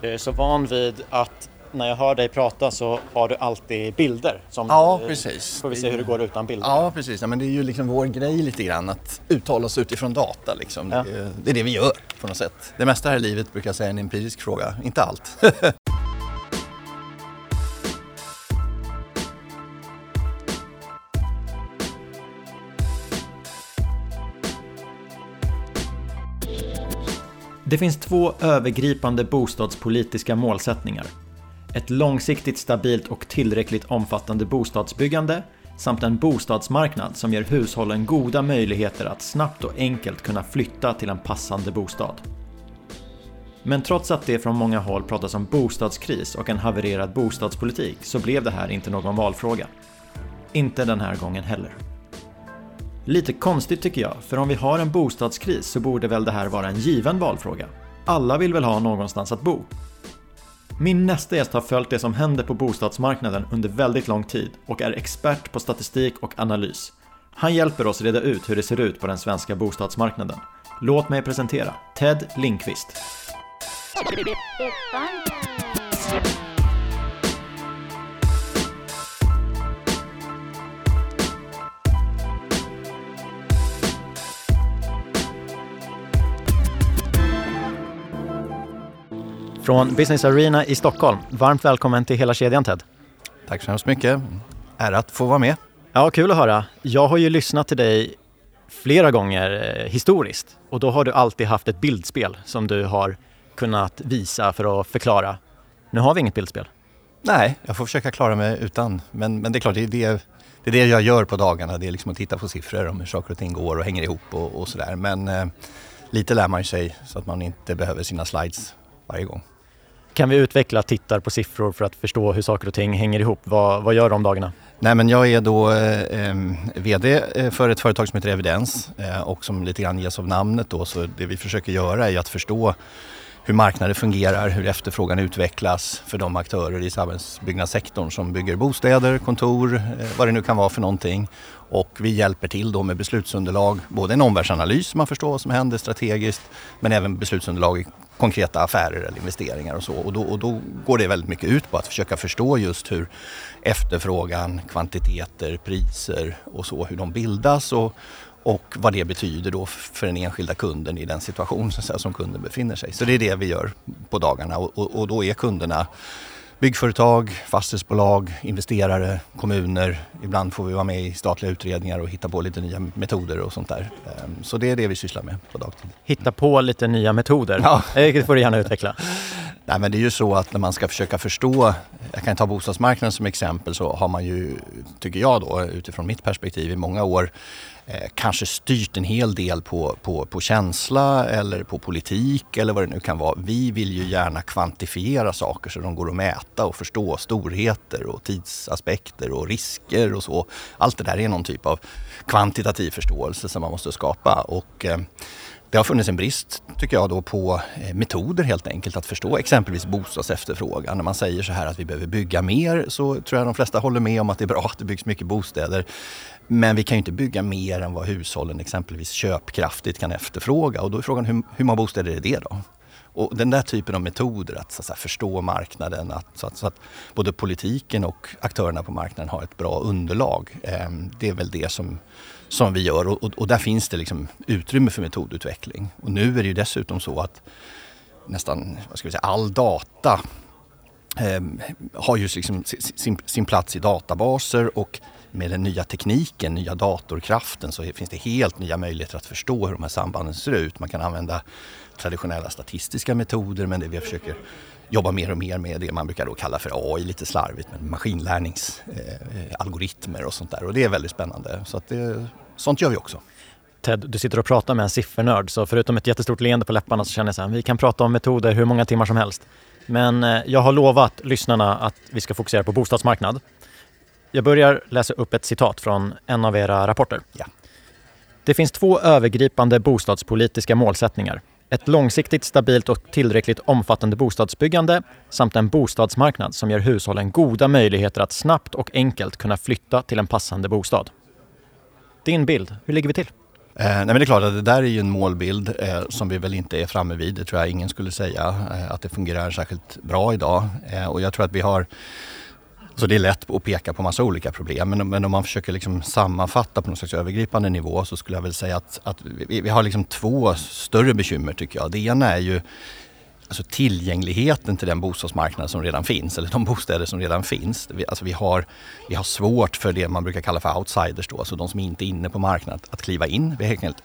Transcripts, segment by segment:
Jag är så van vid att när jag hör dig prata så har du alltid bilder. Som, ja, precis. Får vi se hur det går utan bilder. Ja, precis. Ja, men det är ju liksom vår grej lite grann att uttala oss utifrån data. Liksom. Ja. Det, är, det är det vi gör på något sätt. Det mesta här i livet brukar jag säga är en empirisk fråga, inte allt. Det finns två övergripande bostadspolitiska målsättningar. Ett långsiktigt stabilt och tillräckligt omfattande bostadsbyggande samt en bostadsmarknad som ger hushållen goda möjligheter att snabbt och enkelt kunna flytta till en passande bostad. Men trots att det från många håll pratas om bostadskris och en havererad bostadspolitik så blev det här inte någon valfråga. Inte den här gången heller. Lite konstigt tycker jag, för om vi har en bostadskris så borde väl det här vara en given valfråga. Alla vill väl ha någonstans att bo? Min nästa gäst har följt det som händer på bostadsmarknaden under väldigt lång tid och är expert på statistik och analys. Han hjälper oss reda ut hur det ser ut på den svenska bostadsmarknaden. Låt mig presentera Ted Lindqvist. Från Business Arena i Stockholm, varmt välkommen till hela kedjan Ted. Tack så hemskt mycket. Ära att få vara med. Ja, kul att höra. Jag har ju lyssnat till dig flera gånger eh, historiskt och då har du alltid haft ett bildspel som du har kunnat visa för att förklara. Nu har vi inget bildspel. Nej, jag får försöka klara mig utan. Men, men det är klart, det är det, det är det jag gör på dagarna. Det är liksom att titta på siffror om hur saker och ting går och hänger ihop och, och sådär. Men eh, lite lär man sig så att man inte behöver sina slides varje gång. Kan vi utveckla tittar på siffror för att förstå hur saker och ting hänger ihop? Vad, vad gör du om dagarna? Nej, men jag är då eh, VD eh, för ett företag som heter Evidens eh, och som lite grann ges av namnet då. Så det vi försöker göra är att förstå hur marknader fungerar, hur efterfrågan utvecklas för de aktörer i samhällsbyggnadssektorn som bygger bostäder, kontor, eh, vad det nu kan vara för någonting. Och vi hjälper till då med beslutsunderlag, både en omvärldsanalys så man förstår vad som händer strategiskt, men även beslutsunderlag i konkreta affärer eller investeringar och så. Och då, och då går det väldigt mycket ut på att försöka förstå just hur efterfrågan, kvantiteter, priser och så, hur de bildas och, och vad det betyder då för den enskilda kunden i den situation som kunden befinner sig. Så det är det vi gör på dagarna och, och, och då är kunderna byggföretag, fastighetsbolag, investerare, kommuner. Ibland får vi vara med i statliga utredningar och hitta på lite nya metoder och sånt där. Ehm, så det är det vi sysslar med på dagtid. Hitta på lite nya metoder? Ja. Det får du gärna utveckla. Nej, men det är ju så att när man ska försöka förstå, jag kan ta bostadsmarknaden som exempel, så har man ju, tycker jag då, utifrån mitt perspektiv i många år eh, kanske styrt en hel del på, på, på känsla eller på politik eller vad det nu kan vara. Vi vill ju gärna kvantifiera saker så de går att mäta och förstå storheter och tidsaspekter och risker och så. Allt det där är någon typ av kvantitativ förståelse som man måste skapa. Och, eh, det har funnits en brist, tycker jag, då på eh, metoder helt enkelt att förstå exempelvis bostadsefterfrågan. När man säger så här att vi behöver bygga mer så tror jag de flesta håller med om att det är bra att det byggs mycket bostäder. Men vi kan ju inte bygga mer än vad hushållen exempelvis köpkraftigt kan efterfråga och då är frågan hur, hur många bostäder är det då? Och den där typen av metoder, att, så att säga, förstå marknaden, att, så, att, så, att, både politiken och aktörerna på marknaden har ett bra underlag. Eh, det är väl det som, som vi gör och, och, och, där finns det liksom utrymme för metodutveckling. Och nu är det ju dessutom så att nästan vad ska vi säga, all data eh, har ju liksom sin, sin plats i databaser och med den nya tekniken, nya datorkraften så finns det helt nya möjligheter att förstå hur de här sambanden ser ut. Man kan använda traditionella statistiska metoder men det vi försöker jobba mer och mer med det man brukar då kalla för AI, lite slarvigt, men maskinlärningsalgoritmer eh, och sånt där. Och det är väldigt spännande. Så att det, sånt gör vi också. Ted, du sitter och pratar med en siffernörd så förutom ett jättestort leende på läpparna så känner jag att vi kan prata om metoder hur många timmar som helst. Men eh, jag har lovat lyssnarna att vi ska fokusera på bostadsmarknad. Jag börjar läsa upp ett citat från en av era rapporter. Ja. Det finns två övergripande bostadspolitiska målsättningar. Ett långsiktigt stabilt och tillräckligt omfattande bostadsbyggande samt en bostadsmarknad som ger hushållen goda möjligheter att snabbt och enkelt kunna flytta till en passande bostad. Din bild, hur ligger vi till? Eh, nej men det är klart att det där är ju en målbild eh, som vi väl inte är framme vid. Det tror jag ingen skulle säga eh, att det fungerar särskilt bra idag. Eh, och jag tror att vi har så det är lätt att peka på massa olika problem men, men om man försöker liksom sammanfatta på någon slags övergripande nivå så skulle jag väl säga att, att vi, vi har liksom två större bekymmer tycker jag. Det ena är ju alltså tillgängligheten till den bostadsmarknad som redan finns, eller de bostäder som redan finns. Vi, alltså vi, har, vi har svårt för det man brukar kalla för outsiders, då, alltså de som inte är inne på marknaden, att kliva in. Vi har helt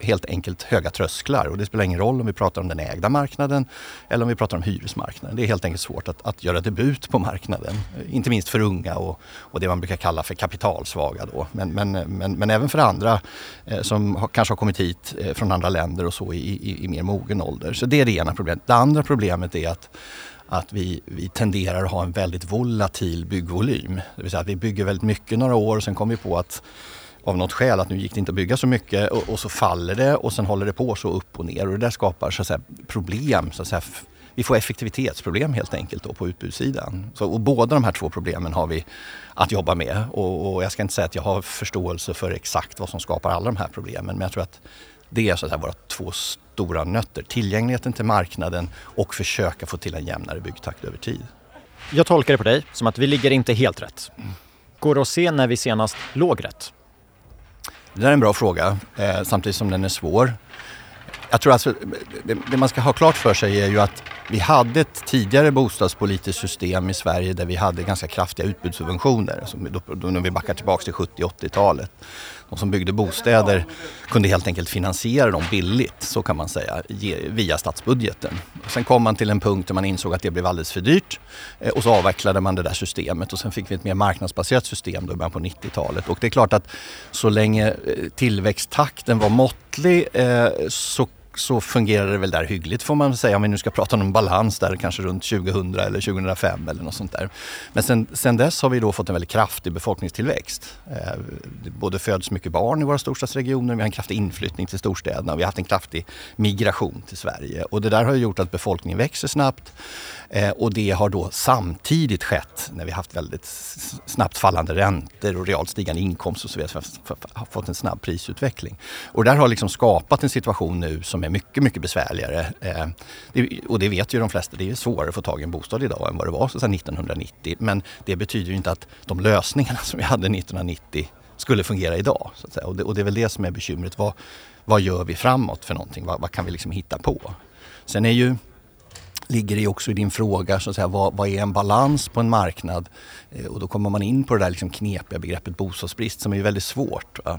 helt enkelt höga trösklar och det spelar ingen roll om vi pratar om den ägda marknaden eller om vi pratar om hyresmarknaden. Det är helt enkelt svårt att, att göra debut på marknaden. Inte minst för unga och, och det man brukar kalla för kapitalsvaga då. Men, men, men, men även för andra eh, som har, kanske har kommit hit eh, från andra länder och så i, i, i mer mogen ålder. Så det är det ena problemet. Det andra problemet är att att vi, vi tenderar att ha en väldigt volatil byggvolym. Det vill säga att vi bygger väldigt mycket några år och sen kommer vi på att av något skäl att nu gick det inte att bygga så mycket och, och, så faller det och sen håller det på så upp och ner och det där skapar så att säga, problem. Så att säga, vi får effektivitetsproblem helt enkelt då på utbudssidan. Så, och båda de här två problemen har vi att jobba med och, och, jag ska inte säga att jag har förståelse för exakt vad som skapar alla de här problemen men jag tror att det är så att säga, våra två stora nötter. Tillgängligheten till marknaden och försöka få till en jämnare byggtakt över tid. Jag tolkar det på dig som att vi ligger inte helt rätt. Går det att se när vi senast låg rätt? Det där är en bra fråga, eh, samtidigt som den är svår. Jag tror alltså, det, det, man ska ha klart för sig är ju att vi hade ett tidigare bostadspolitiskt system i Sverige där vi hade ganska kraftiga utbudssubventioner, som då, då när vi backar tillbaka till 70-80-talet. De som byggde bostäder kunde helt enkelt finansiera dem billigt, så kan man säga, via statsbudgeten. Sen kom man till en punkt där man insåg att det blev alldeles för dyrt eh, och så avvecklade man det där systemet och sen fick vi ett mer marknadsbaserat system då i början på 90-talet. Och det är klart att så länge eh, tillväxttakten var måttlig eh, så så fungerade det väl där hyggligt får man säga om vi nu ska prata om en balans där kanske runt 2000 eller 2005 eller något sånt där. Men sen, sen dess har vi då fått en väldigt kraftig befolkningstillväxt. Eh, det både föds mycket barn i våra storstadsregioner, vi har en kraftig inflyttning till storstäderna och vi har haft en kraftig migration till Sverige. Och det där har gjort att befolkningen växer snabbt eh, och det har då samtidigt skett när vi haft väldigt snabbt fallande räntor och realt stigande inkomster och så vidare. Så vi har fått en snabb prisutveckling. Och det där har liksom skapat en situation nu som är är mycket, mycket besvärligare. Eh, det, och det vet ju de flesta, det är svårare att få tag i en bostad idag än vad det var så 1990. Men det betyder ju inte att de lösningarna som vi hade 1990 skulle fungera idag. Så att säga. Och, det, och det är väl det som är bekymret. Vad, vad gör vi framåt för någonting? Vad, vad kan vi liksom hitta på? Sen är ju ligger det också i din fråga, så att säga, vad, vad är en balans på en marknad? Eh, och då kommer man in på det där liksom knepiga begreppet bostadsbrist som är väldigt svårt. Eh,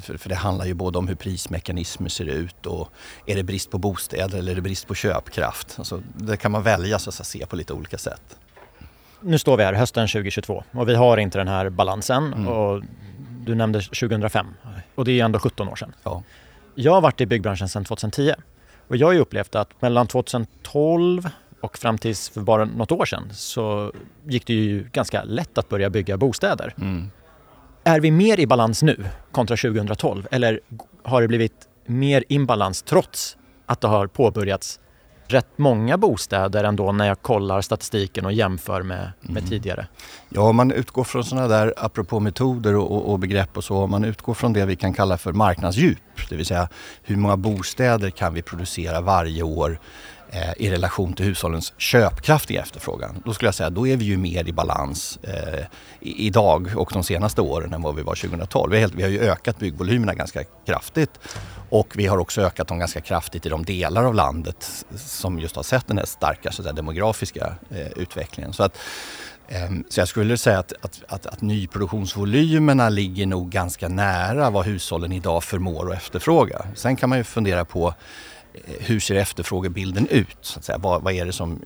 för, för, det handlar ju både om hur prismekanismer ser ut och är det brist på bostäder eller är det brist på köpkraft? Alltså, det kan man välja så att se på lite olika sätt. Nu står vi här hösten 2022 och vi har inte den här balansen. Mm. Och du nämnde 2005 och det är ändå 17 år sedan. Ja. Jag har varit i byggbranschen sedan 2010 och jag har upplevt att mellan 2012 och fram tills för bara något år sedan så gick det ju ganska lätt att börja bygga bostäder. Mm. Är vi mer i balans nu kontra 2012 eller har det blivit mer imbalans trots att det har påbörjats rätt många bostäder ändå när jag kollar statistiken och jämför med, med mm. tidigare. Ja, om man utgår från sådana där, apropå metoder och, och, begrepp och så, om man utgår från det vi kan kalla för marknadsdjup, det vill säga hur många bostäder kan vi producera varje år eh, i relation till hushållens köpkraft i efterfrågan. Då skulle jag säga då är vi ju mer i balans eh, idag och de senaste åren än vad vi var 2012. Vi har, helt, vi har ju ökat byggvolymerna ganska kraftigt och vi har också ökat dem ganska kraftigt i de delar av landet som just har sett den här starka så där, demografiska eh, utvecklingen. Så att, ehm, så jag skulle säga att, att, att, att, nyproduktionsvolymerna ligger nog ganska nära vad hushållen idag förmår att efterfråga. Sen kan man ju fundera på Eh, hur ser efterfrågebilden ut? Så att säga? Vad, vad är det som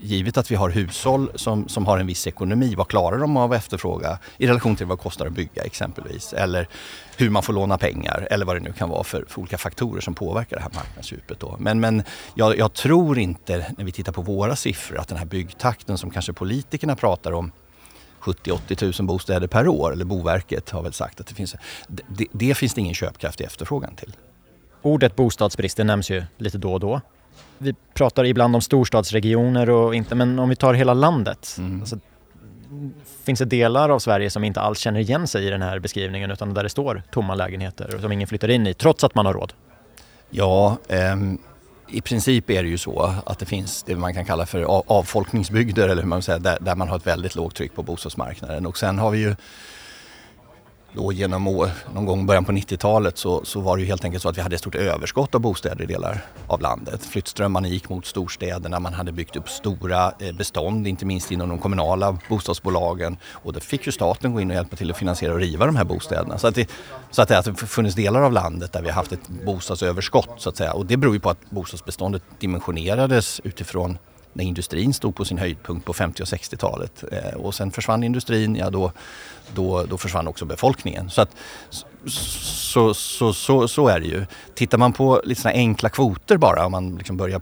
givet att vi har hushåll som, som har en viss ekonomi, vad klarar de av att efterfråga i relation till vad det kostar att bygga exempelvis? Eller hur man får låna pengar eller vad det nu kan vara för, för olika faktorer som påverkar det här marknadsdjupet. Då. Men, men jag, jag, tror inte, när vi tittar på våra siffror, att den här byggtakten som kanske politikerna pratar om 70-80 000 bostäder per år, eller Boverket har väl sagt att det finns, det, det finns det ingen köpkraftig efterfrågan till. Ordet bostadsbrist det nämns ju lite då och då. Vi pratar ibland om storstadsregioner och inte, men om vi tar hela landet. Mm. Alltså, finns det delar av Sverige som inte alls känner igen sig i den här beskrivningen utan där det står tomma lägenheter som ingen flyttar in i trots att man har råd? Ja, ehm, i princip är det ju så att det finns det man kan kalla för avfolkningsbygder eller hur man säger, där, där man har ett väldigt lågt tryck på bostadsmarknaden. Och sen har vi ju då genom år, någon gång i början på 90-talet så, så var det ju helt enkelt så att vi hade ett stort överskott av bostäder i delar av landet. Flyttströmmarna gick mot storstäderna, man hade byggt upp stora eh, bestånd, inte minst inom de kommunala bostadsbolagen. Och då fick ju staten gå in och hjälpa till att finansiera och riva de här bostäderna. Så att det, så att det har alltså funnits delar av landet där vi har haft ett bostadsöverskott så att säga. Och det beror ju på att bostadsbeståndet dimensionerades utifrån när industrin stod på sin höjdpunkt på 50 och 60-talet. Eh, och sen försvann industrin, ja då, då, då försvann också befolkningen. Så, att, så, så, så, så, är det ju. Tittar man på lite såna enkla kvoter bara, om man liksom börjar,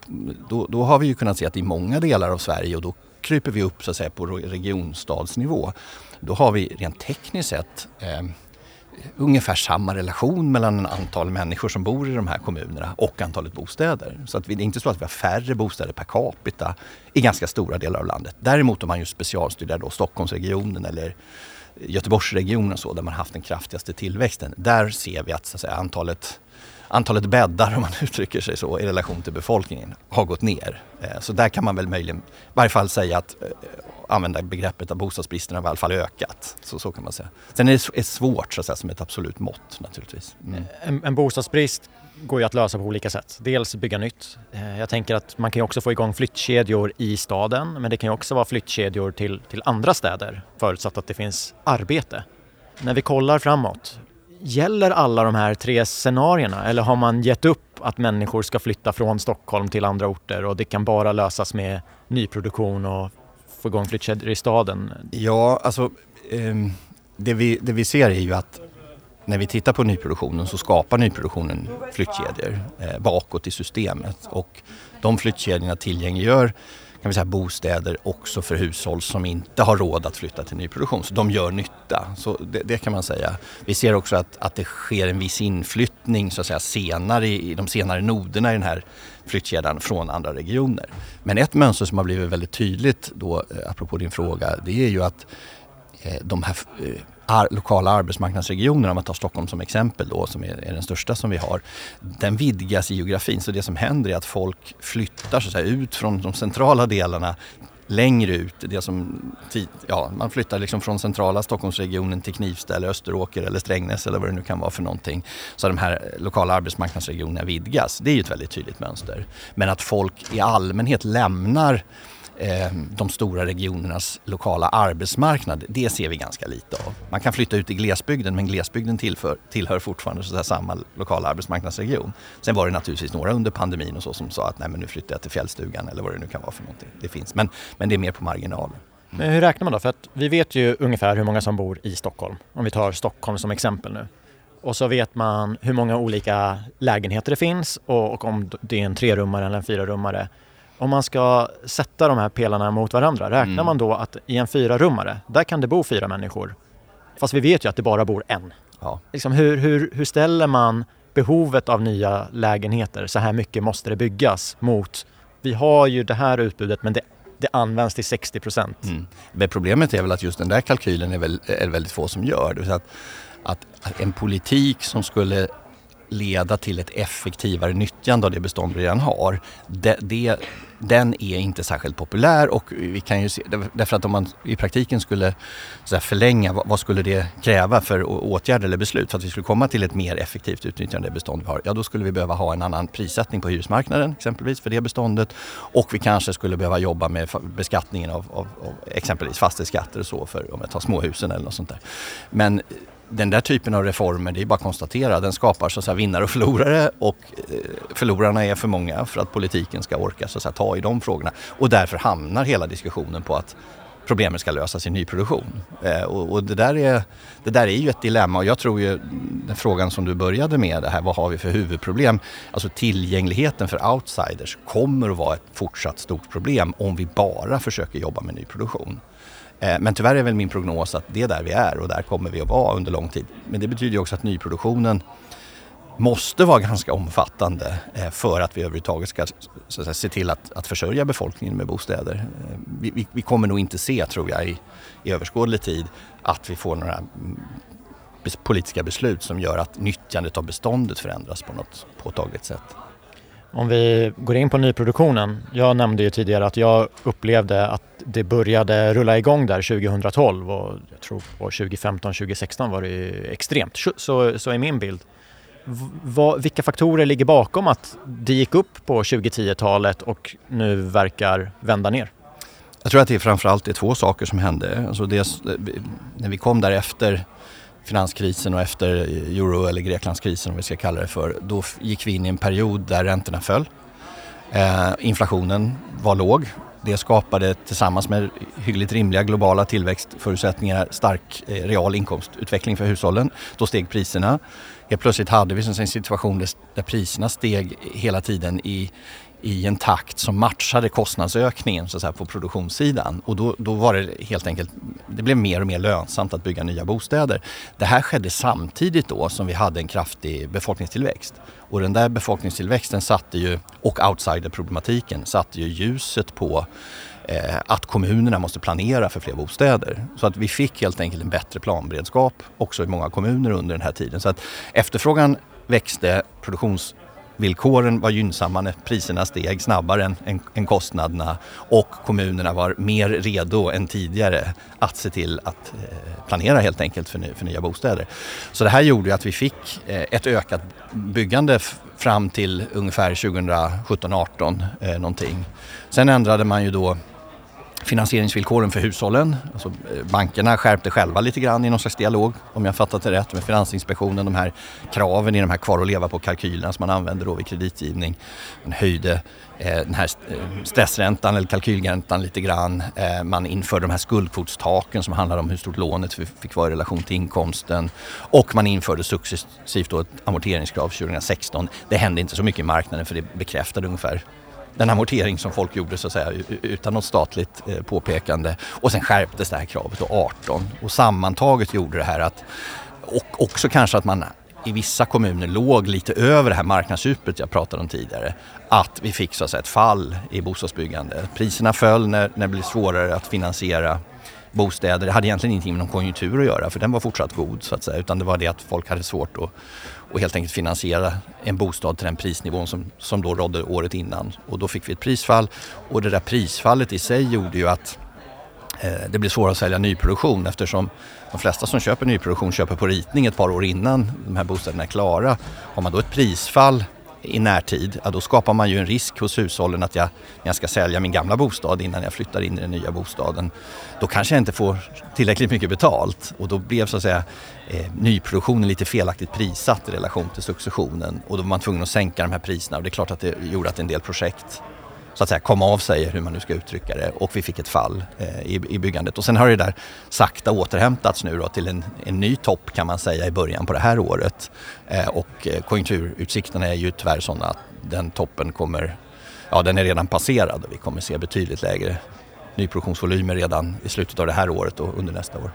då, då har vi ju kunnat se att i många delar av Sverige och då kryper vi upp så att säga på regionstadsnivå. Då har vi rent tekniskt sett eh, ungefär samma relation mellan antal människor som bor i de här kommunerna och antalet bostäder. Så att vi, det är inte så att vi har färre bostäder per capita i ganska stora delar av landet. Däremot om man specialstuderar då Stockholmsregionen eller Göteborgsregionen så, där man haft den kraftigaste tillväxten. Där ser vi att, så att säga, antalet antalet bäddar, om man uttrycker sig så, i relation till befolkningen har gått ner. Eh, så där kan man väl möjligen, i varje fall säga att eh, använda begreppet att bostadsbristen har i alla fall ökat. Så, så kan man säga. Sen är det svårt så att säga, som ett absolut mått naturligtvis. Mm. En, en bostadsbrist går ju att lösa på olika sätt. Dels bygga nytt. Eh, jag tänker att man kan ju också få igång flyttkedjor i staden men det kan ju också vara flyttkedjor till, till andra städer förutsatt att det finns arbete. När vi kollar framåt, gäller alla de här tre scenarierna eller har man gett upp att människor ska flytta från Stockholm till andra orter och det kan bara lösas med nyproduktion och få igång flyttkedjor i staden? Ja, alltså ehm, det, vi, det vi ser är ju att när vi tittar på nyproduktionen så skapar nyproduktionen flyttkedjor eh, bakåt i systemet och de flyttkedjorna tillgängliggör kan vi säga, bostäder också för hushåll som inte har råd att flytta till nyproduktion. Så de gör nytta, så det, det kan man säga. Vi ser också att, att det sker en viss inflyttning så att säga, senare i, i de senare noderna i den här flyttkedjan från andra regioner. Men ett mönster som har blivit väldigt tydligt då, eh, apropå din fråga, det är ju att Eh, de här eh, ar lokala arbetsmarknadsregionerna, om man tar Stockholm som exempel då, som är, är, den största som vi har, den vidgas i geografin. Så det som händer är att folk flyttar så att säga, ut från de centrala delarna längre ut. Det som, ja, man flyttar liksom från centrala Stockholmsregionen till Knivsta eller Österåker eller Strängnäs eller vad det nu kan vara för någonting. Så de här eh, lokala arbetsmarknadsregionerna vidgas. Det är ju ett väldigt tydligt mönster. Men att folk i allmänhet lämnar Eh, de stora regionernas lokala arbetsmarknad, det ser vi ganska lite av. Man kan flytta ut i glesbygden men glesbygden tillför, tillhör fortfarande så samma lokala arbetsmarknadsregion. Sen var det naturligtvis några under pandemin och så som sa att nej men nu flyttar jag till fjällstugan eller vad det nu kan vara för någonting. Det finns, men, men det är mer på marginalen. Men hur räknar man då? För att vi vet ju ungefär hur många som bor i Stockholm. Om vi tar Stockholm som exempel nu. Och så vet man hur många olika lägenheter det finns och, och om det är en trerummare eller en fyrarummare om man ska sätta de här pelarna mot varandra, räknar mm. man då att i en fyrarummare, där kan det bo fyra människor. Fast vi vet ju att det bara bor en. Ja. Liksom hur, hur, hur ställer man behovet av nya lägenheter, så här mycket måste det byggas, mot vi har ju det här utbudet men det, det används till 60 procent. Mm. Men problemet är väl att just den där kalkylen är, väl, är väldigt få som gör. Det att, att, att en politik som skulle leda till ett effektivare nyttjande av det bestånd vi redan har. Det, det, den är inte särskilt populär och vi kan ju se, därför att om man i praktiken skulle så förlänga, vad, vad, skulle det kräva för åtgärder eller beslut för att vi skulle komma till ett mer effektivt utnyttjande av det bestånd vi har? Ja, då skulle vi behöva ha en annan prissättning på hyresmarknaden exempelvis för det beståndet och vi kanske skulle behöva jobba med beskattningen av, av, av exempelvis fastighetsskatter och så för om jag tar småhusen eller något sånt där. Men den där typen av reformer, det är bara att konstatera, den skapar så att säga, vinnare och förlorare och eh, förlorarna är för många för att politiken ska orka så att säga, ta i de frågorna. Och därför hamnar hela diskussionen på att problemet ska lösas i nyproduktion. Eh, och, och det, där är, det där är ju ett dilemma och jag tror ju den frågan som du började med, det här vad har vi för huvudproblem? Alltså tillgängligheten för outsiders kommer att vara ett fortsatt stort problem om vi bara försöker jobba med nyproduktion. Eh, men tyvärr är väl min prognos att det är där vi är och där kommer vi att vara under lång tid. Men det betyder ju också att nyproduktionen måste vara ganska omfattande eh, för att vi överhuvudtaget ska säga, se till att, att försörja befolkningen med bostäder. Eh, vi, vi, vi, kommer nog inte se, tror jag, i, i överskådlig tid att vi får några mm, politiska beslut som gör att nyttjandet av beståndet förändras på något påtagligt sätt. Om vi går in på nyproduktionen. Jag nämnde ju tidigare att jag upplevde att det började rulla igång där 2012 och jag tror på 2015-2016 var det extremt. Så, så är min bild. Va, vilka faktorer ligger bakom att det gick upp på 2010-talet och nu verkar vända ner? Jag tror att det framförallt är två saker som hände. Alltså dels, eh, när vi kom därefter finanskrisen och efter euro eller Greklandskrisen om vi ska kalla det för, då gick vi in i en period där räntorna föll. Eh, inflationen var låg. Det skapade tillsammans med hyggligt rimliga globala tillväxtförutsättningar stark eh, real inkomstutveckling för hushållen. Då steg priserna. Helt plötsligt hade vi en situation där priserna steg hela tiden i, i en takt som matchade kostnadsökningen så att säga, på produktionssidan. Och då, då var det helt enkelt, det blev mer och mer lönsamt att bygga nya bostäder. Det här skedde samtidigt då som vi hade en kraftig befolkningstillväxt. Och den där befolkningstillväxten satte ju, och outsiderproblematiken satte ju ljuset på eh, att kommunerna måste planera för fler bostäder. Så att vi fick helt enkelt en bättre planberedskap också i många kommuner under den här tiden. Så att efterfrågan växte, produktions villkoren var gynnsamma när priserna steg snabbare än, än, än, kostnaderna och kommunerna var mer redo än tidigare att se till att eh, planera helt enkelt för, ny, för, nya bostäder. Så det här gjorde att vi fick eh, ett ökat byggande fram till ungefär 2017-18 eh, någonting. Sen ändrade man ju då finansieringsvillkoren för hushållen. Alltså, eh, bankerna skärpte själva lite grann i någon slags dialog, om jag fattat det rätt, med Finansinspektionen. De här kraven i de här kvar-och-leva-på-kalkylerna som man använder då vid kreditgivning. Man höjde eh, den här eh, stressräntan eller kalkylräntan lite grann. Eh, man införde de här skuldkvotstaken som handlar om hur stort lånet fick vara i relation till inkomsten. Och man införde successivt då ett amorteringskrav 2016. Det hände inte så mycket i marknaden för det bekräftade ungefär den amortering som folk gjorde så att säga utan något statligt eh, påpekande. Och sen skärptes det här kravet till 18 och sammantaget gjorde det här att och också kanske att man i vissa kommuner låg lite över det här marknadsdjupet jag pratade om tidigare. Att vi fick så att säga, ett fall i bostadsbyggande. Priserna föll när, när det blev svårare att finansiera bostäder. Det hade egentligen ingenting med någon konjunktur att göra för den var fortsatt god så att säga. Utan det var det att folk hade svårt att att helt enkelt finansiera en bostad till den prisnivån som, som då rådde året innan. Och då fick vi ett prisfall och det där prisfallet i sig gjorde ju att eh, det blir svårare att sälja nyproduktion eftersom de flesta som köper nyproduktion köper på ritning ett par år innan de här bostäderna är klara. Har man då ett prisfall i närtid, ja, då skapar man ju en risk hos hushållen att jag, när jag ska sälja min gamla bostad innan jag flyttar in i den nya bostaden, då kanske jag inte får tillräckligt mycket betalt. Och då blev så att säga eh, nyproduktionen lite felaktigt prissatt i relation till successionen. Och då var man tvungen att sänka de här priserna. Och det är klart att det gjorde att en del projekt så att säga kom av sig, hur man nu ska uttrycka det. Och vi fick ett fall eh, i, i byggandet. Och sen har det där sakta återhämtats nu då till en, en ny topp kan man säga i början på det här året. Eh, och eh, konjunkturutsikterna är ju tyvärr sådana att den toppen kommer, ja den är redan passerad och vi kommer se betydligt lägre nyproduktionsvolymer redan i slutet av det här året och under nästa år.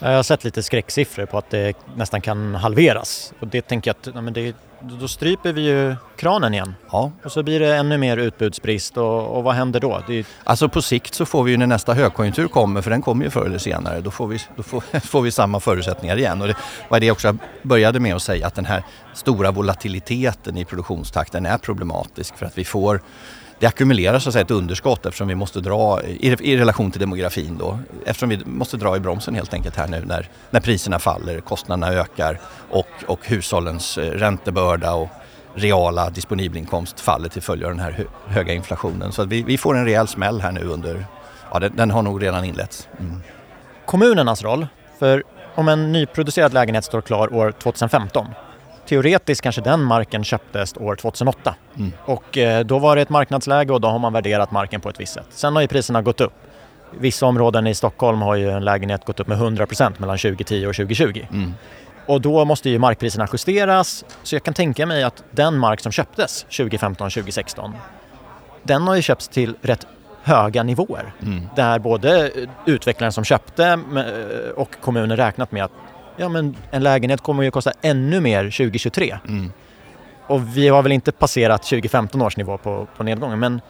Jag har sett lite skräcksiffror på att det nästan kan halveras och det tänker jag att men det då stryper vi ju kranen igen. Ja. Och så blir det ännu mer utbudsbrist och, och vad händer då? Det... Alltså på sikt så får vi ju när nästa högkonjunktur kommer, för den kommer ju förr eller senare, då får vi, då får, får vi samma förutsättningar igen. Och det var det också jag började med att säga, att den här stora volatiliteten i produktionstakten är problematisk för att vi får det ackumulerar så att säga ett underskott eftersom vi måste dra i, i, relation till demografin då. Eftersom vi måste dra i bromsen helt enkelt här nu när, när priserna faller, kostnaderna ökar och, och hushållens eh, räntebörda och reala disponibelinkomst faller till följd av den här höga inflationen. Så vi, vi får en rejäl smäll här nu under, ja den, den har nog redan inletts. Mm. Kommunernas roll, för om en nyproducerad lägenhet står klar år 2015 teoretiskt kanske den marken köptes år 2008. Mm. Och eh, då var det ett marknadsläge och då har man värderat marken på ett visst sätt. Sen har ju priserna gått upp. Vissa områden i Stockholm har ju en lägenhet gått upp med 100% mellan 2010 och 2020. Mm. Och då måste ju markpriserna justeras. Så jag kan tänka mig att den mark som köptes 2015-2016 den har ju köpts till rätt höga nivåer. Mm. Där både utvecklaren som köpte eh, och kommunen räknat med att ja, men en lägenhet kommer ju kosta ännu mer 2023. Mm. och vi har väl inte passerat 2015 års nivå på, på nedgången men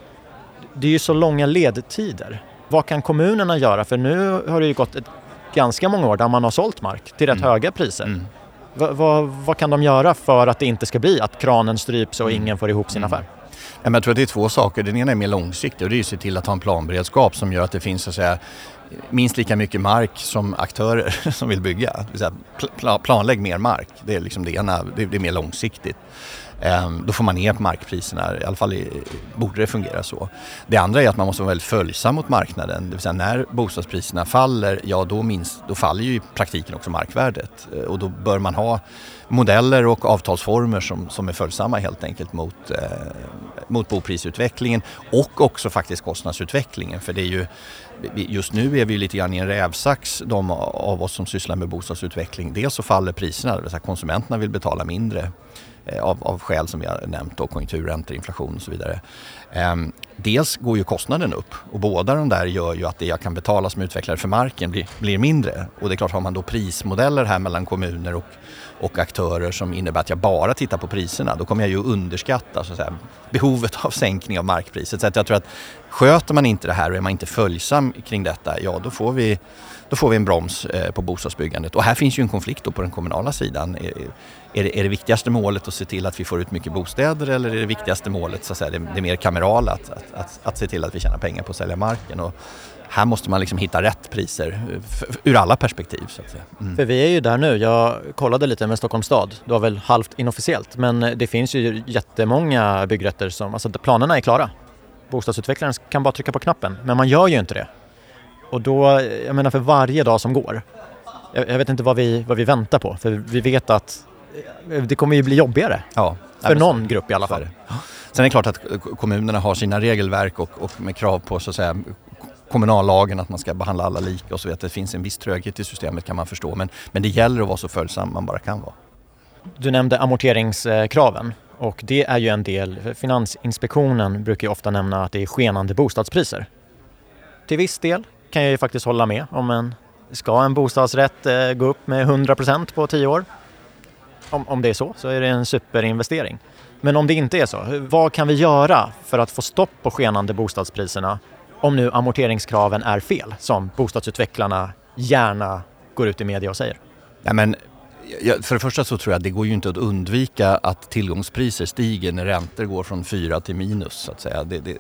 det är ju så långa ledtider. Vad kan kommunerna göra? För nu har det ju gått ett, ganska många år där man har sålt mark till rätt mm. höga priser. Mm. Va, va, vad kan de göra för att det inte ska bli att kranen stryps och mm. ingen får ihop sin mm. affär? Jag tror att det är två saker. Den ena är mer långsiktig och det är att se till att ha en planberedskap som gör att det finns så att säga, minst lika mycket mark som aktörer som vill bygga. Det vill säga, planlägg mer mark, det är liksom det ena, det är mer långsiktigt. Ehm, då får man ner markpriserna, i alla fall borde det fungera så. Det andra är att man måste vara väldigt följsam mot marknaden. Det vill säga när bostadspriserna faller, ja då, minst, då faller ju i praktiken också markvärdet. Eh, och då bör man ha modeller och avtalsformer som, som är följsamma helt enkelt mot, eh, mot boprisutvecklingen och också faktiskt kostnadsutvecklingen. För det är ju, just nu är vi lite grann i en rävsax de av oss som sysslar med bostadsutveckling. Dels så faller priserna, det vill säga konsumenterna vill betala mindre Eh, av, av skäl som vi har nämnt, då, konjunkturräntor, inflation och så vidare. Ehm, dels går ju kostnaden upp och båda de där gör ju att det jag kan betala som utvecklare för marken blir, blir mindre. Och det är klart, har man då prismodeller här mellan kommuner och, och aktörer som innebär att jag bara tittar på priserna, då kommer jag ju underskatta så att säga, behovet av sänkning av markpriset. Så att jag tror att sköter man inte det här och är man inte följsam kring detta, ja då får vi då får vi en broms eh, på bostadsbyggandet. Och här finns ju en konflikt då på den kommunala sidan. Eh, är det, är det viktigaste målet att se till att vi får ut mycket bostäder eller är det viktigaste målet så att säga, det, det mer kamerala, att, att, att, att, se till att vi tjänar pengar på att sälja marken? Och här måste man liksom hitta rätt priser eh, för, ur alla perspektiv. Så att säga. Mm. För vi är ju där nu. Jag kollade lite med Stockholms stad. Det var väl halvt inofficiellt men eh, det finns ju jättemånga byggrätter som, alltså planerna är klara. Bostadsutvecklaren kan bara trycka på knappen men man gör ju inte det. Och då, eh, jag menar för varje dag som går, jag, jag vet inte vad vi, vad vi väntar på för vi vet att det kommer ju bli jobbigare. Ja, för någon grupp i alla fall. Sen är det klart att kommunerna har sina regelverk och, och med krav på så att säga kommunallagen att man ska behandla alla lika och så vidare. Det finns en viss tröghet i systemet kan man förstå men, men det gäller att vara så följsam man bara kan vara. Du nämnde amorteringskraven och det är ju en del, Finansinspektionen brukar ju ofta nämna att det är skenande bostadspriser. Till viss del kan jag ju faktiskt hålla med om en Ska en bostadsrätt eh, gå upp med 100% på 10 år? Om, om det är så, så är det en superinvestering. Men om det inte är så, vad kan vi göra för att få stopp på skenande bostadspriserna om nu amorteringskraven är fel, som bostadsutvecklarna gärna går ut i media och säger? Ja, men för det första så tror jag att det går ju inte att undvika att tillgångspriser stiger när räntor går från fyra till minus. Så att säga. Det, det,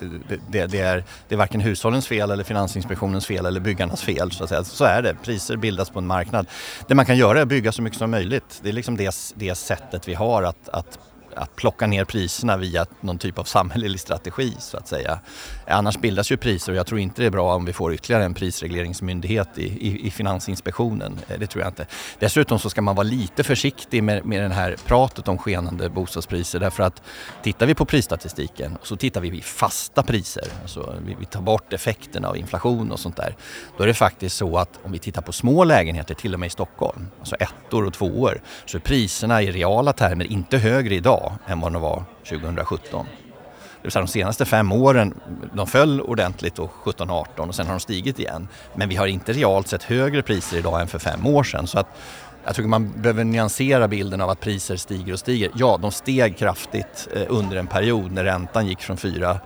det, det, är, det är varken hushållens fel eller Finansinspektionens fel eller byggarnas fel. Så, att säga. så är det, priser bildas på en marknad. Det man kan göra är att bygga så mycket som möjligt. Det är liksom det, det sättet vi har att, att att plocka ner priserna via någon typ av samhällelig strategi så att säga. Annars bildas ju priser och jag tror inte det är bra om vi får ytterligare en prisregleringsmyndighet i, i, i Finansinspektionen. Eh, det tror jag inte. Dessutom så ska man vara lite försiktig med, med det här pratet om skenande bostadspriser därför att tittar vi på prisstatistiken och så tittar vi i fasta priser, alltså vi, vi tar bort effekterna av inflation och sånt där. Då är det faktiskt så att om vi tittar på små lägenheter, till och med i Stockholm, alltså ettor och tvåor, så är priserna i reala termer inte högre idag än vad de var 2017. Det vill säga de senaste fem åren, de föll ordentligt då 17-18 och sen har de stigit igen. Men vi har inte realt sett högre priser idag än för fem år sedan. Så att jag tycker man behöver nyansera bilden av att priser stiger och stiger. Ja, de steg kraftigt eh, under en period när räntan gick från 4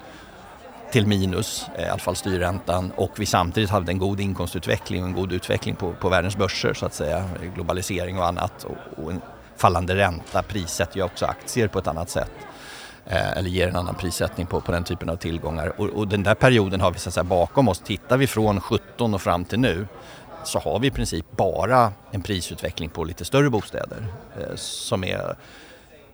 till minus, eh, i alla fall styrräntan och vi samtidigt hade en god inkomstutveckling och en god utveckling på, på världens börser så att säga, globalisering och annat och, och en fallande ränta prissätter ju också aktier på ett annat sätt. Eh, eller ger en annan prissättning på, på den typen av tillgångar. Och, och den där perioden har vi så att säga bakom oss. Tittar vi från 17 och fram till nu så har vi i princip bara en prisutveckling på lite större bostäder eh, som är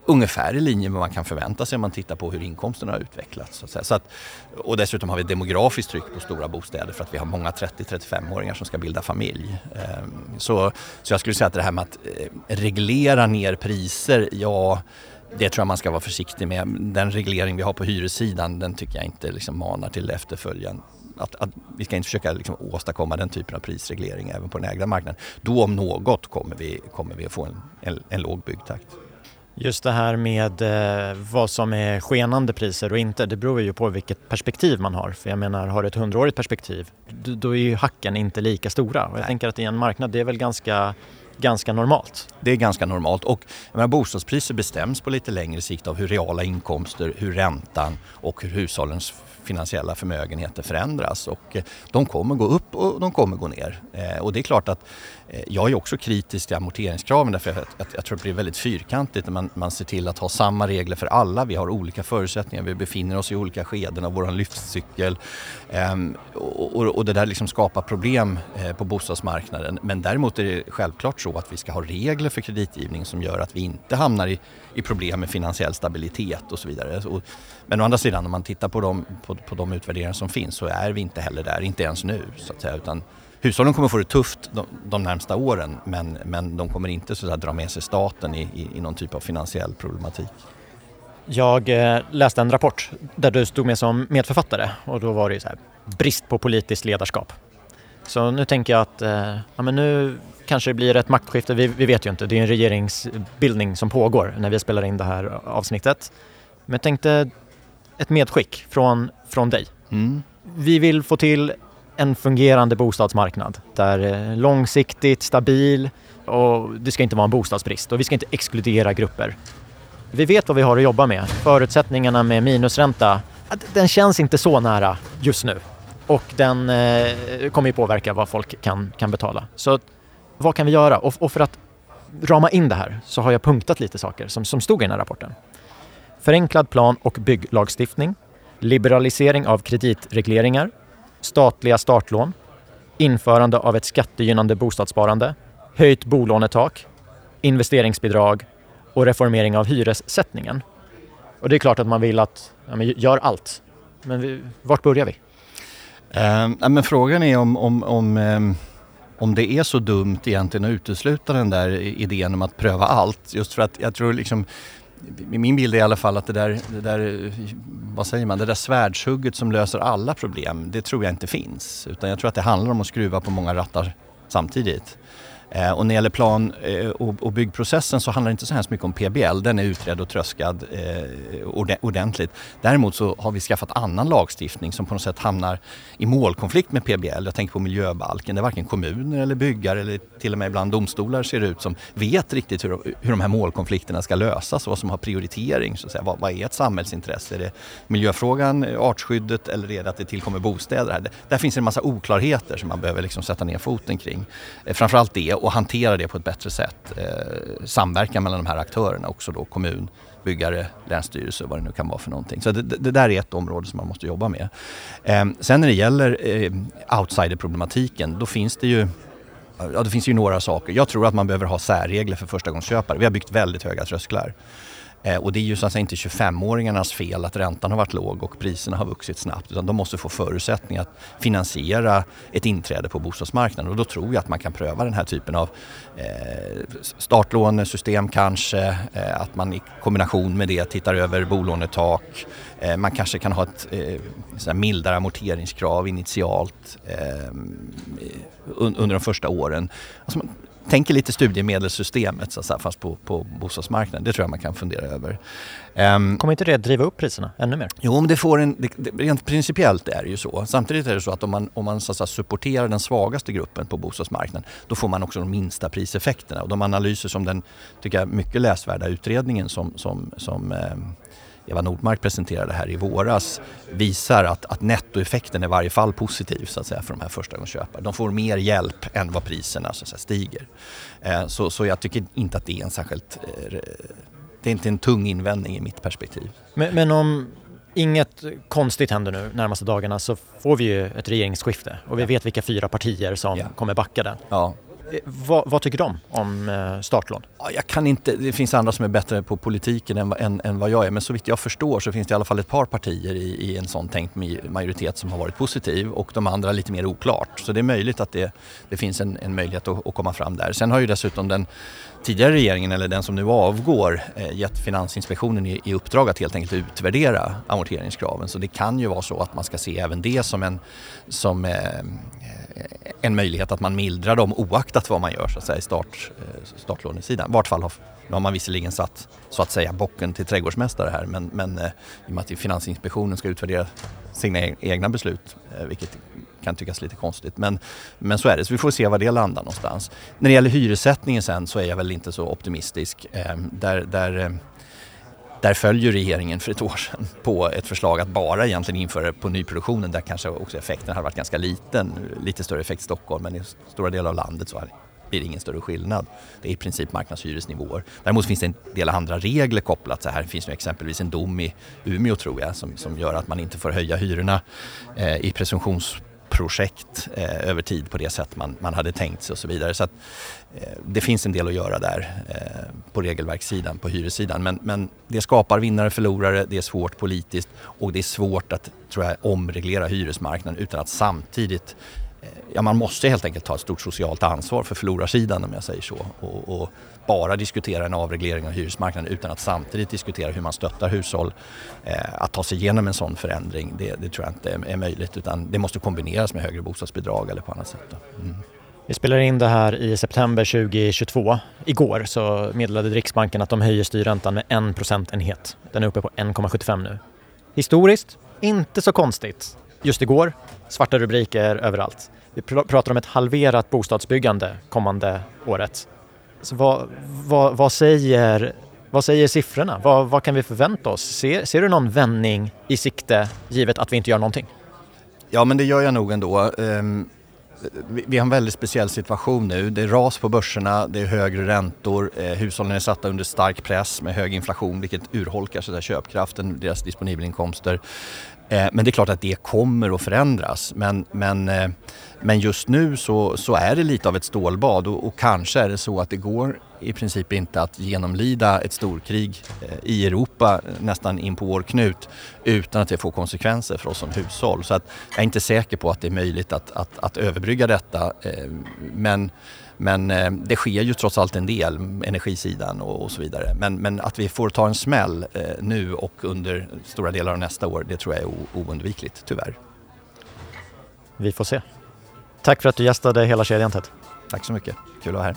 ungefär i linje med vad man kan förvänta sig om man tittar på hur inkomsterna har utvecklats. Så att så att, och dessutom har vi demografiskt tryck på stora bostäder för att vi har många 30-35-åringar som ska bilda familj. Ehm, så, så jag skulle säga att det här med att eh, reglera ner priser, ja det tror jag man ska vara försiktig med. Den reglering vi har på hyressidan den tycker jag inte liksom manar till efterföljan. Att, att, vi ska inte försöka liksom åstadkomma den typen av prisreglering även på den ägda marknaden. Då om något kommer vi, kommer vi att få en, en, en låg byggtakt. Just det här med eh, vad som är skenande priser och inte, det beror ju på vilket perspektiv man har. För jag menar, har du ett hundraårigt perspektiv, då är ju hacken inte lika stora. Och jag tänker att i en marknad, det är väl ganska ganska normalt. Det är ganska normalt och menar, bostadspriser bestäms på lite längre sikt av hur reala inkomster, hur räntan och hur hushållens finansiella förmögenheter förändras och eh, de kommer gå upp och de kommer gå ner. Eh, och det är klart att eh, jag är också kritisk till amorteringskraven därför att jag tror det blir väldigt fyrkantigt när man, man ser till att ha samma regler för alla. Vi har olika förutsättningar, vi befinner oss i olika skeden av vår livscykel ehm, och, och, och, det där liksom skapar problem på bostadsmarknaden. Men däremot är det självklart så att vi ska ha regler för kreditgivning som gör att vi inte hamnar i, i problem med finansiell stabilitet och så vidare. Men å andra sidan om man tittar på de, på, på de utvärderingar som finns så är vi inte heller där, inte ens nu så att säga. Utan hushållen kommer få det tufft de, de närmsta åren men, men de kommer inte så att dra med sig staten i, i, i någon typ av finansiell problematik. Jag eh, läste en rapport där du stod med som medförfattare och då var det så här, brist på politiskt ledarskap. Så nu tänker jag att eh, ja, men nu kanske det blir ett maktskifte, vi, vi, vet ju inte, det är en regeringsbildning som pågår när vi spelar in det här avsnittet. Men jag tänkte ett medskick från, från dig. Mm. Vi vill få till en fungerande bostadsmarknad där eh, långsiktigt, stabil och det ska inte vara en bostadsbrist och vi ska inte exkludera grupper. Vi vet vad vi har att jobba med. Förutsättningarna med minusränta, den känns inte så nära just nu och den eh, kommer ju påverka vad folk kan, kan betala. Så vad kan vi göra? Och, och, för att rama in det här så har jag punktat lite saker som, som stod i den här rapporten förenklad plan och bygglagstiftning, liberalisering av kreditregleringar, statliga startlån, införande av ett skattegynnande bostadssparande, höjt bolånetak, investeringsbidrag och reformering av hyressättningen. Och det är klart att man vill att, ja, men gör allt. Men vi, vart börjar vi? Eh, men frågan är om, om, om, eh om det är så dumt egentligen att utesluta den där idén om att pröva allt. Just för att jag tror liksom min bild är i alla fall att det där, det där, vad säger man, det där svärdshugget som löser alla problem, det tror jag inte finns. Utan jag tror att det handlar om att skruva på många rattar samtidigt. Eh, och när det gäller plan eh, och byggprocessen så handlar det inte så hemskt mycket om PBL. Den är utredd och tröskad eh, ordentligt. Däremot så har vi skaffat annan lagstiftning som på något sätt hamnar i målkonflikt med PBL. Jag tänker på miljöbalken där varken kommuner eller byggare eller till och med ibland domstolar ser ut som vet riktigt hur, hur de här målkonflikterna ska lösas och vad som har prioritering. Så att säga. Vad, vad är ett samhällsintresse? Är det miljöfrågan, artskyddet eller är det att det tillkommer bostäder? Här? Där finns en massa oklarheter som man behöver liksom sätta ner foten kring. Framförallt det och hantera det på ett bättre sätt. Eh, samverkan mellan de här aktörerna, också då kommun, byggare, länsstyrelse vad det nu kan vara för någonting. Så det, det där är ett område som man måste jobba med. Eh, sen när det gäller eh, outsiderproblematiken, då finns det ju Ja, det finns ju några saker. Jag tror att man behöver ha särregler för förstagångsköpare. Vi har byggt väldigt höga trösklar. Eh, och det är ju så att säga inte 25-åringarnas fel att räntan har varit låg och priserna har vuxit snabbt utan de måste få förutsättningar att finansiera ett inträde på bostadsmarknaden och då tror jag att man kan pröva den här typen av eh, startlånesystem kanske, eh, att man i kombination med det tittar över bolånetak. Man kanske kan ha ett mildare amorteringskrav initialt under de första åren. Alltså tänker lite studiemedelssystemet så säga, fast på, på bostadsmarknaden. Det tror jag man kan fundera över. Um, Kommer inte det driva upp priserna ännu mer? Jo, men det får en, det, rent principiellt är det ju så. Samtidigt är det så att om man, om man så att supporterar den svagaste gruppen på bostadsmarknaden då får man också de minsta priseffekterna. Och de analyser som den, tycker jag, mycket läsvärda utredningen som, som, som eh, Eva Nordmark presenterade här i våras visar att, att nettoeffekten är i varje fall positiv så att säga, för de här förstagångsköparna. De får mer hjälp än vad priserna så att säga, stiger. Eh, så, så jag tycker inte att det är en särskilt... Eh, det är inte en tung invändning i mitt perspektiv. Men, men om inget konstigt händer nu närmaste dagarna så får vi ju ett regeringsskifte och vi vet vilka fyra partier som ja. kommer backa den. Ja. Eh, vad, vad, tycker de om eh, startlån? Jag kan inte, det finns andra som är bättre på politiken än, än, än, vad jag är men så vitt jag förstår så finns det i alla fall ett par partier i, i en sån tänkt majoritet som har varit positiv och de andra lite mer oklart. Så det är möjligt att det, det finns en, en möjlighet att, att, komma fram där. Sen har ju dessutom den tidigare regeringen, eller den som nu avgår, eh, gett Finansinspektionen i, uppdrag att helt enkelt utvärdera amorteringskraven. Så det kan ju vara så att man ska se även det som en, som, eh, eh, en möjlighet att man mildrar dem oaktat vad man gör så att säga, i start, startlånesidan. I vart fall har, nu har man visserligen satt så att säga bocken till trädgårdsmästare här men, men i och med att Finansinspektionen ska utvärdera sina e-, egna beslut, vilket kan tyckas lite konstigt. Men, men så är det, så vi får se var det landar någonstans. När det gäller hyressättningen sen så är jag väl inte så optimistisk. Eh, där, där eh, där följer regeringen för ett år sedan på ett förslag att bara egentligen införa det på nyproduktionen där kanske också effekten har varit ganska liten. Lite större effekt i Stockholm men i stora delar av landet så blir det ingen större skillnad. Det är i princip marknadshyresnivåer. Däremot finns det en del andra regler kopplat. Så här finns det exempelvis en dom i Umeå tror jag som, som gör att man inte får höja hyrorna eh, i presumtions projekt eh, över tid på det sätt man, man hade tänkt sig och så vidare. Så att, eh, det finns en del att göra där eh, på regelverkssidan, på hyressidan. Men, men det skapar vinnare och förlorare, det är svårt politiskt och det är svårt att tror jag, omreglera hyresmarknaden utan att samtidigt Eh, ja, man måste helt enkelt ta ett stort socialt ansvar för förlorarsidan om jag säger så. Och, och bara diskutera en avreglering av hyresmarknaden utan att samtidigt diskutera hur man stöttar hushåll eh, att ta sig igenom en sån förändring, det, det tror jag inte är, möjligt utan det måste kombineras med högre bostadsbidrag eller på annat sätt. Mm. Vi spelar in det här i september 2022. Igår så meddelade Riksbanken att de höjer styrräntan med en procentenhet. Den är uppe på 1,75 nu. Historiskt, inte så konstigt. Just igår, svarta rubriker överallt. Vi pr pratar om ett halverat bostadsbyggande kommande året. Så vad, vad, vad, säger, vad säger siffrorna? Vad, vad kan vi förvänta oss? Ser, ser du någon vändning i sikte givet att vi inte gör någonting? Ja, men det gör jag nog ändå. Um vi har en väldigt speciell situation nu. Det är ras på börserna, det är högre räntor, eh, hushållen är satta under stark press med hög inflation vilket urholkar så där köpkraften, deras disponibla inkomster. Eh, men det är klart att det kommer att förändras. Men, men, eh, men just nu så, så är det lite av ett stålbad och, och, kanske är det så att det går i princip inte att genomlida ett storkrig eh, i Europa nästan in på vår knut utan att det får konsekvenser för oss som hushåll. Så att jag är inte säker på att det är möjligt att, att, att överbrygga detta. Men men eh, det sker ju trots allt en del, energisidan och, och så vidare. Men, men, att vi får ta en smäll eh, nu och under stora delar av nästa år, det tror jag är oundvikligt, tyvärr. Vi får se. Tack för att du gästade hela kedjan Ted. Tack så mycket, kul att vara här.